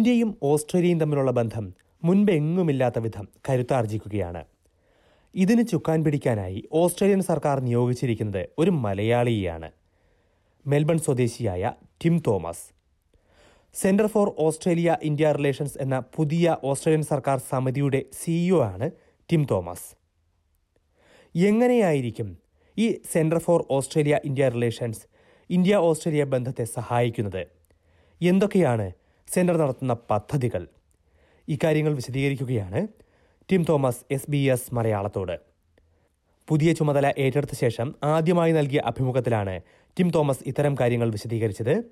ഇന്ത്യയും ഓസ്ട്രേലിയയും തമ്മിലുള്ള ബന്ധം മുൻപെങ്ങുമില്ലാത്ത വിധം കരുത്താർജിക്കുകയാണ്. ഇതിന് ചുക്കാൻ പിടിക്കാനായി ഓസ്ട്രേലിയൻ സർക്കാർ നിയോഗിച്ചിരിക്കുന്നത് ഒരു മലയാളിയാണ് മെൽബൺ സ്വദേശിയായ Tim Thomas. Centre for Australia India relations എന്ന പുതിയ ഓസ്ട്രേലിയൻ സർക്കാർ സമിതിയുടെ സിഇഒ ആണ് ടിം തോമസ്. എങ്ങനെയായിരിക്കും ഈ centre for Australia India relations India Australia ബന്ധത്തെ സഹായിക്കുന്നത്? എന്തൊക്കെയാണ് സെന്റർ നടത്തുന്ന പദ്ധതികൾ. ഇക്കാര്യങ്ങൾ വിശദീകരിക്കുകയാണ് Tim Thomas S B S മലയാളത്തോട്. പുതിയ ചുമതല ഏറ്റെടുത്ത ശേഷം ആദ്യമായി നൽകിയ അഭിമുഖത്തിലാണ് ടിം തോമസ് ഇത്തരം കാര്യങ്ങൾ വിശദീകരിച്ചത്.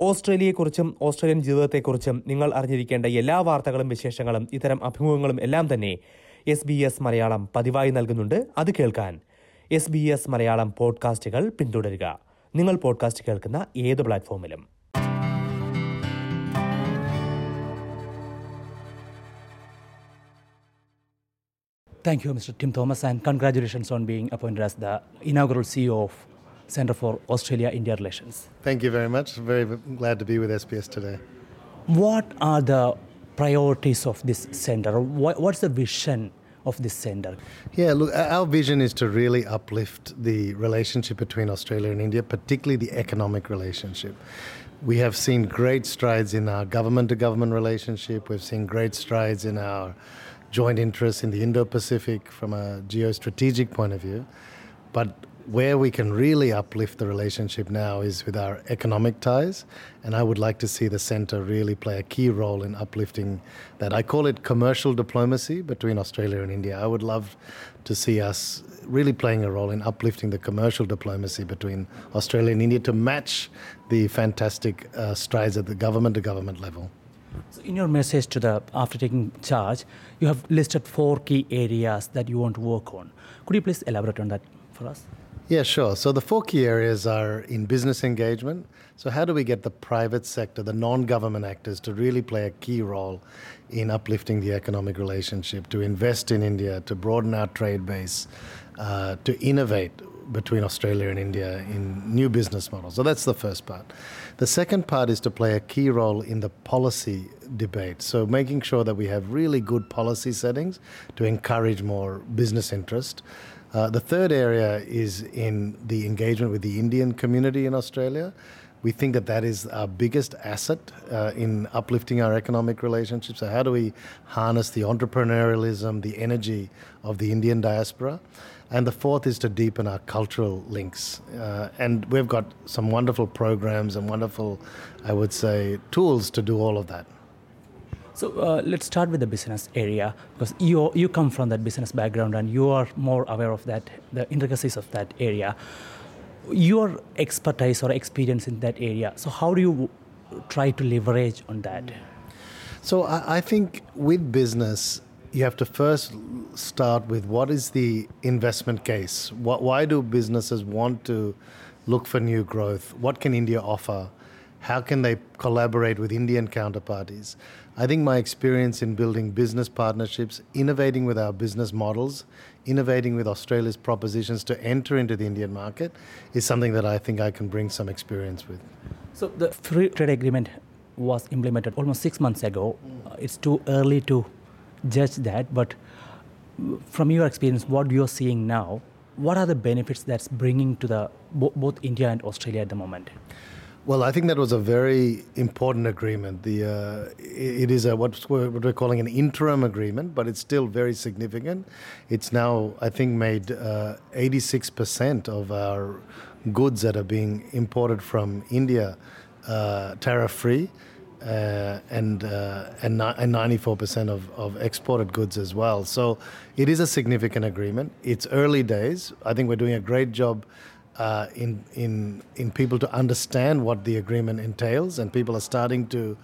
ഓസ്ട്രേലിയയെക്കുറിച്ചും ഓസ്ട്രേലിയൻ ജീവിതത്തെക്കുറിച്ചും നിങ്ങൾ അറിഞ്ഞിരിക്കേണ്ട എല്ലാ വാർത്തകളും വിശേഷങ്ങളും ഇത്തരം അഭിമുഖങ്ങളും എല്ലാം തന്നെ എസ് ബി എസ് മലയാളം പതിവായി നൽകുന്നുണ്ട്. അത് കേൾക്കാൻ എസ് ബി എസ് മലയാളം പോഡ്കാസ്റ്റുകൾ പിന്തുടരുക. നിങ്ങൾ പോഡ്കാസ്റ്റ് കേൾക്കുന്ന ഏത് പ്ലാറ്റ്ഫോമിലും. Thank you, Mr. Tim Thomas, and congratulations on being appointed as the inaugural CEO of Center for Australia India Relations. Thank you very much. Very glad to be with SBS today. What are the priorities of this center? What, what's the vision of this center? Yeah, look, our our vision is to really uplift the relationship between Australia and India, particularly the economic relationship. We have seen great strides in our government to government relationship. We've seen great strides in our joint interests in the Indo Pacific from a geostrategic point of view. But where we can really uplift the relationship now is with our economic ties, and I would like to see the centre really play a key role in uplifting that. I call it commercial diplomacy between Australia and India. I would love to see us really playing a role in uplifting the commercial diplomacy between Australia and India to match the fantastic uh, strides at the government to government level. So in your message to the after taking charge, you have listed four key areas that you want to work on. Could you please elaborate on that for us? Yeah, sure. So the four key areas are in business engagement. So, how do we get the private sector, the non government actors, to really play a key role in uplifting the economic relationship, to invest in India, to broaden our trade base, uh, to innovate between Australia and India in new business models? So, that's the first part. The second part is to play a key role in the policy debate. So, making sure that we have really good policy settings to encourage more business interest. Uh, the third area is in the engagement with the Indian community in Australia. We think that that is our biggest asset uh, in uplifting our economic relationships. So, how do we harness the entrepreneurialism, the energy of the Indian diaspora? And the fourth is to deepen our cultural links. Uh, and we've got some wonderful programs and wonderful, I would say, tools to do all of that. So uh, let's start with the business area because you you come from that business background and you are more aware of that the intricacies of that area. Your expertise or experience in that area. So how do you try to leverage on that? So I, I think with business, you have to first start with what is the investment case? What, why do businesses want to look for new growth? What can India offer? How can they collaborate with Indian counterparties? I think my experience in building business partnerships, innovating with our business models, innovating with Australia's propositions to enter into the Indian market is something that I think I can bring some experience with. So the free trade agreement was implemented almost six months ago. Uh, it's too early to judge that, but from your experience, what you're seeing now, what are the benefits that's bringing to the bo- both India and Australia at the moment? Well, I think that was a very important agreement. The uh, it is a what we're, what we're calling an interim agreement, but it's still very significant. It's now, I think, made eighty six percent of our goods that are being imported from India uh, tariff free. Uh, and uh, and four percent of, of exported goods as well. So it is a significant agreement. It's early days. I think we're doing a great job uh, in in in people to understand what the agreement entails, and people are starting to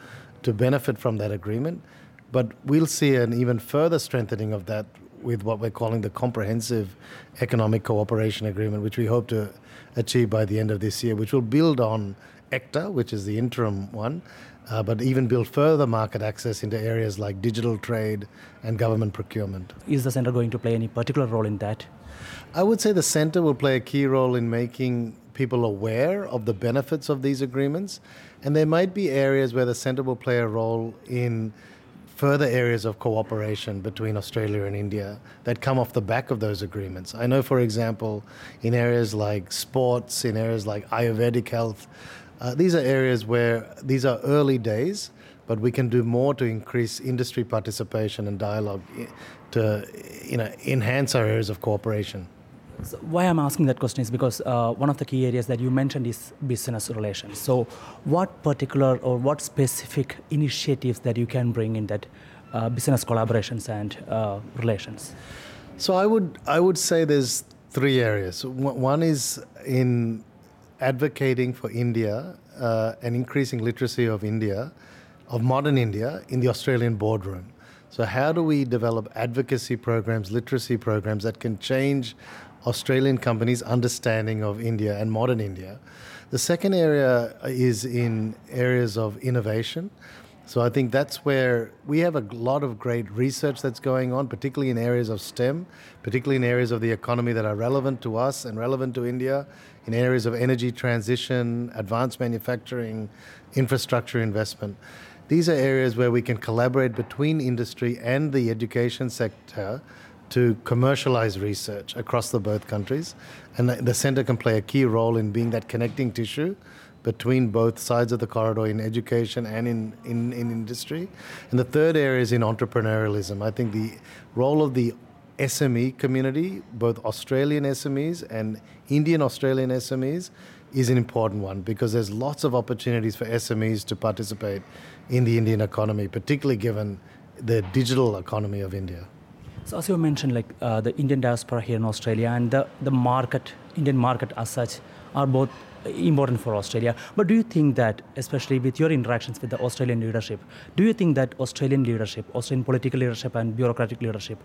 to benefit from that agreement. But we'll see an even further strengthening of that with what we're calling the Comprehensive Economic Cooperation Agreement, which we hope to achieve by the end of this year, which will build on ECTA, which is the interim one, uh, but even build further market access into areas like digital trade and government procurement. Is the center going to play any particular role in that? I would say the centre will play a key role in making people aware of the benefits of these agreements, and there might be areas where the centre will play a role in further areas of cooperation between Australia and India that come off the back of those agreements. I know, for example, in areas like sports, in areas like Ayurvedic health, uh, these are areas where these are early days, but we can do more to increase industry participation and dialogue eh, to you know, enhance our areas of cooperation. So why I'm asking that question is because uh, one of the key areas that you mentioned is business relations. So, what particular or what specific initiatives that you can bring in that uh, business collaborations and uh, relations? So I would I would say there's three areas. One is in advocating for India uh, and increasing literacy of India, of modern India, in the Australian boardroom. So how do we develop advocacy programs, literacy programs that can change Australian companies' understanding of India and modern India? The second area is in areas of innovation. So I think that's where we have a lot of great research that's going on, particularly in areas of STEM, particularly in areas of the economy that are relevant to us and relevant to India, in areas of energy transition, advanced manufacturing, infrastructure investment. These are areas where we can collaborate between industry and the education sector to commercialize research across the both countries. And the, center can play a key role in being that connecting tissue between both sides of the corridor in education and in, in, in industry. And the third area is in entrepreneurialism. I think the role of the SME community, both Australian SMEs and Indian Australian SMEs, is an important one because there's lots of opportunities for SMEs to participate in the Indian economy, particularly given the digital economy of India. So as you mentioned, like uh, the Indian diaspora here in Australia and the, the market, Indian market as such, are both important for Australia. But do you think that, especially with your interactions with the Australian leadership, do you think that Australian leadership, Australian political leadership and bureaucratic leadership,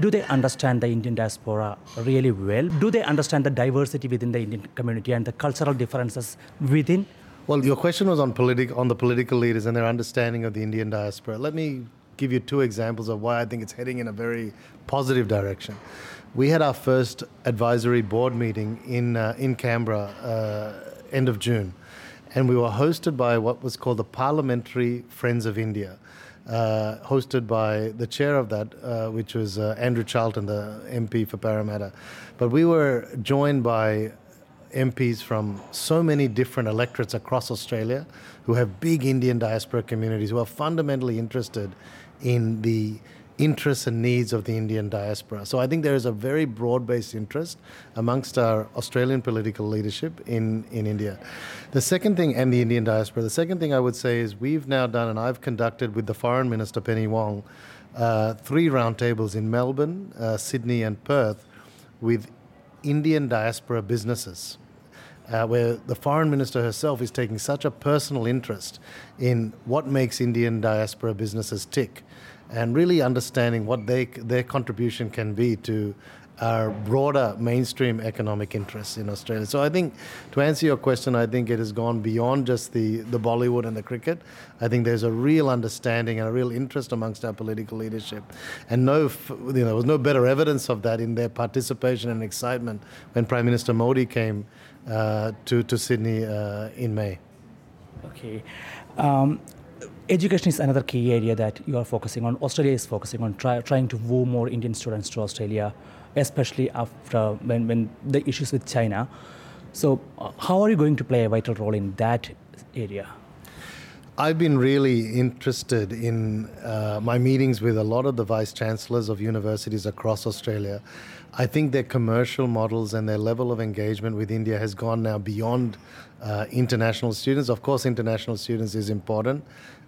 do they understand the Indian diaspora really well? Do they understand the diversity within the Indian community and the cultural differences within? Well, your question was on, politi- on the political leaders and their understanding of the Indian diaspora. Let me give you two examples of why I think it's heading in a very positive direction. We had our first advisory board meeting in, uh, in Canberra uh, end of June, and we were hosted by what was called the Parliamentary Friends of India. Uh, hosted by the chair of that, uh, which was uh, Andrew Charlton, the MP for Parramatta. But we were joined by MPs from so many different electorates across Australia who have big Indian diaspora communities who are fundamentally interested in the interests and needs of the Indian diaspora. So I think there is a very broad based interest amongst our Australian political leadership in, in India. The second thing, and the Indian diaspora, the second thing I would say is we've now done, and I've conducted with the Foreign Minister Penny Wong, uh, three roundtables in Melbourne, uh, Sydney, and Perth with Indian diaspora businesses. Uh, where the foreign minister herself is taking such a personal interest in what makes Indian diaspora businesses tick and really understanding what they, their contribution can be to our broader mainstream economic interests in Australia. So I think to answer your question, I think it has gone beyond just the, the Bollywood and the cricket. I think there's a real understanding and a real interest amongst our political leadership. And no, you know, there was no better evidence of that in their participation and excitement when Prime Minister Modi came uh, to, to Sydney uh, in May. Okay. Um, education is another key area that you are focusing on. Australia is focusing on try, trying to woo more Indian students to Australia, especially after when, when the issues with China. So, uh, how are you going to play a vital role in that area? I've been really interested in uh, my meetings with a lot of the vice chancellors of universities across Australia. I think their commercial models and their level of engagement with India has gone now beyond uh, international students. Of course, international students is important.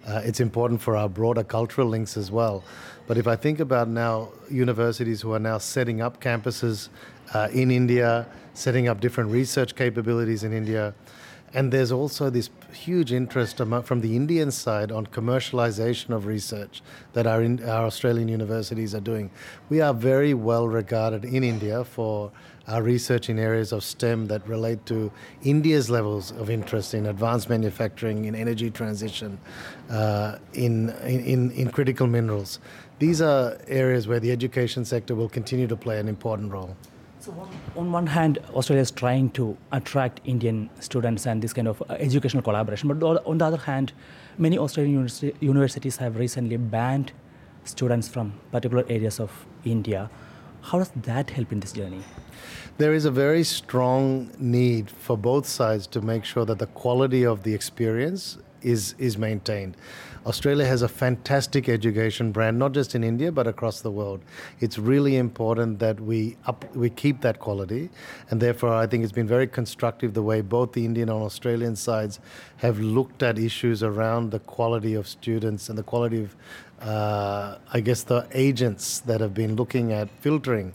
Uh, it's important for our broader cultural links as well. But if I think about now universities who are now setting up campuses uh, in India, setting up different research capabilities in India, and there's also this huge interest from the Indian side on commercialization of research that our, in, our Australian universities are doing. We are very well regarded in India for our research in areas of STEM that relate to India's levels of interest in advanced manufacturing, in energy transition, uh, in, in, in critical minerals. These are areas where the education sector will continue to play an important role. So on, on one hand, Australia is trying to attract Indian students and this kind of uh, educational collaboration. But on- the other hand, many Australian universities have recently banned students from particular areas of India. How does that help in this journey? There is a very strong need for both sides to make sure that the quality of the experience is, is maintained. Australia has a fantastic education brand, not just in India but across the world. It's really important that we up, we keep that quality, and therefore I think it's been very constructive the way both the Indian and Australian sides have looked at issues around the quality of students and the quality of, uh, I guess, the agents that have been looking at filtering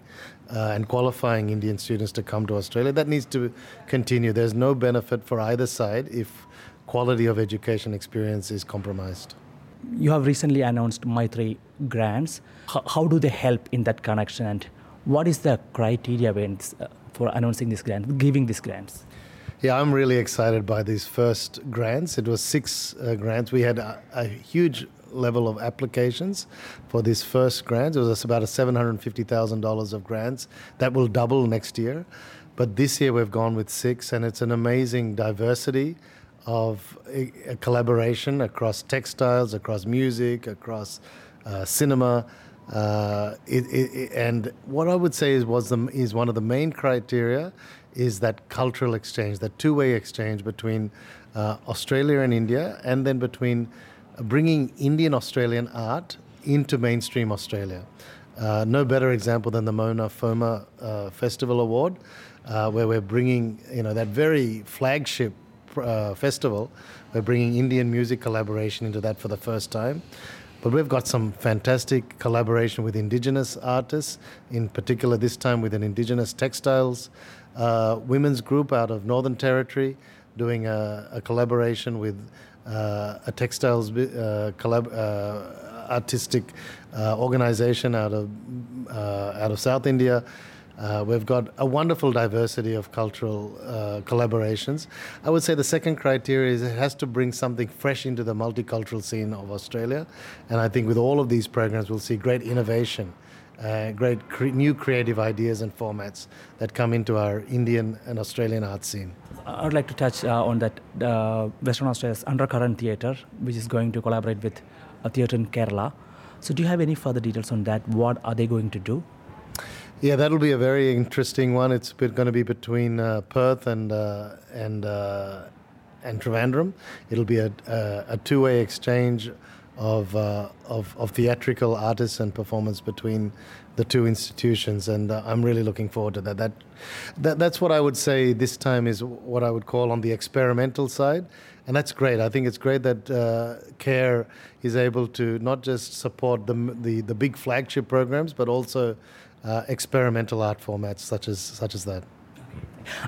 uh, and qualifying Indian students to come to Australia. That needs to continue. There's no benefit for either side if quality of education experience is compromised. You have recently announced Maitri grants. How, how do they help in that connection, and what is the criteria when, uh, for announcing this grant, giving these grants? Yeah, I'm really excited by these first grants. It was six uh, grants. We had a, a huge level of applications for these first grants. It was about a $750,000 of grants. That will double next year. But this year we've gone with six, and it's an amazing diversity of a, a collaboration across textiles, across music, across uh, cinema. Uh, it, it, and what I would say is was the, is one of the main criteria is that cultural exchange, that two-way exchange between uh, Australia and India, and then between bringing Indian Australian art into mainstream Australia. Uh, no better example than the Mona Foma uh, Festival Award, uh, where we're bringing you know that very flagship uh, festival. We're bringing Indian music collaboration into that for the first time. But we've got some fantastic collaboration with indigenous artists, in particular this time with an indigenous textiles uh, women's group out of Northern Territory, doing a, a collaboration with uh, a textiles uh, collab- uh, artistic uh, organization out of uh, out of South India. Uh, we've got a wonderful diversity of cultural uh, collaborations. I would say the second criteria is it has to bring something fresh into the multicultural scene of Australia. And I think with all of these programs, we'll see great innovation, uh, great cre- new creative ideas and formats that come into our Indian and Australian art scene. I would like to touch uh, on that uh, Western Australia's Undercurrent Theatre, which is going to collaborate with a theatre in Kerala. So, do you have any further details on that? What are they going to do? Yeah, that'll be a very interesting one. It's going to be between uh, Perth and uh, and uh, and Trivandrum. It'll be a, a, a two-way exchange of, uh, of of theatrical artists and performance between the two institutions, and uh, I'm really looking forward to that. That, that that's what I would say this time is what I would call on the experimental side, and that's great. I think it's great that uh, CARE is able to not just support the the, the big flagship programs, but also uh, experimental art formats such as such as that.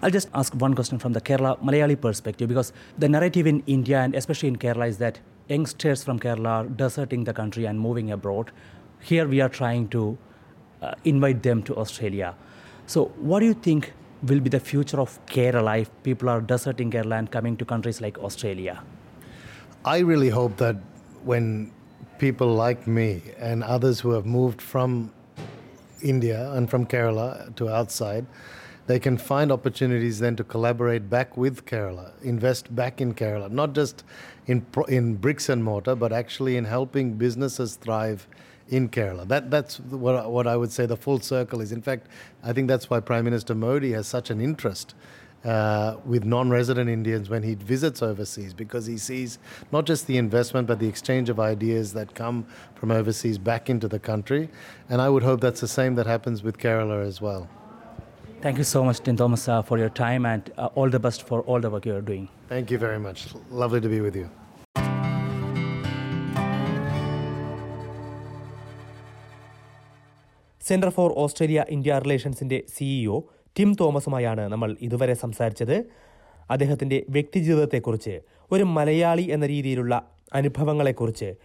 I'll just ask one question from the Kerala Malayali perspective because the narrative in India and especially in Kerala is that youngsters from Kerala are deserting the country and moving abroad. Here we are trying to uh, invite them to Australia. So, what do you think will be the future of Kerala if people are deserting Kerala and coming to countries like Australia? I really hope that when people like me and others who have moved from India and from Kerala to outside, they can find opportunities then to collaborate back with Kerala, invest back in Kerala, not just in in bricks and mortar, but actually in helping businesses thrive in Kerala. That that's what what I would say the full circle is. In fact, I think that's why Prime Minister Modi has such an interest uh, with non-resident Indians when he visits overseas because he sees not just the investment but the exchange of ideas that come from overseas back into the country, and I would hope that's the same that happens with Kerala as well. Thank you so much, Tim Thomas, uh, for your time and uh, all the best for all the work you are doing. Thank you very much. Lovely to be with you. Centre for Australia India റിലേഷൻസിന്റെ CEO Tim തോമസുമായാണ് നമ്മൾ ഇതുവരെ സംസാരിച്ചത്. അദ്ദേഹത്തിന്റെ വ്യക്തിജീവിതത്തെക്കുറിച്ച് ഒരു മലയാളി എന്ന രീതിയിലുള്ള അനുഭവങ്ങളെക്കുറിച്ച്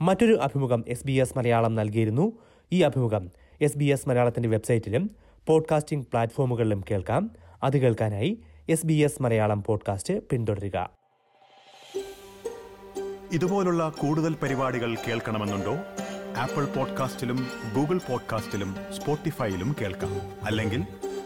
മറ്റൊരു അഭിമുഖം എസ് ബി എസ് മലയാളം നൽകിയിരുന്നു. ഈ അഭിമുഖം എസ് ബി എസ് മലയാളത്തിന്റെ വെബ്സൈറ്റിലും പോഡ്കാസ്റ്റിംഗ് പ്ലാറ്റ്ഫോമുകളിലും കേൾക്കാം. അത് കേൾക്കാനായി S B S Malayalam podcast പിന്തുടരുക. ഇതുപോലുള്ള കൂടുതൽ പരിപാടികൾ കേൾക്കണമെന്നുണ്ടോ? ആപ്പിൾ പോഡ്കാസ്റ്റിലും ഗൂഗിൾ പോഡ്കാസ്റ്റിലും സ്പോട്ടിഫൈയിലും കേൾക്കാം. അല്ലെങ്കിൽ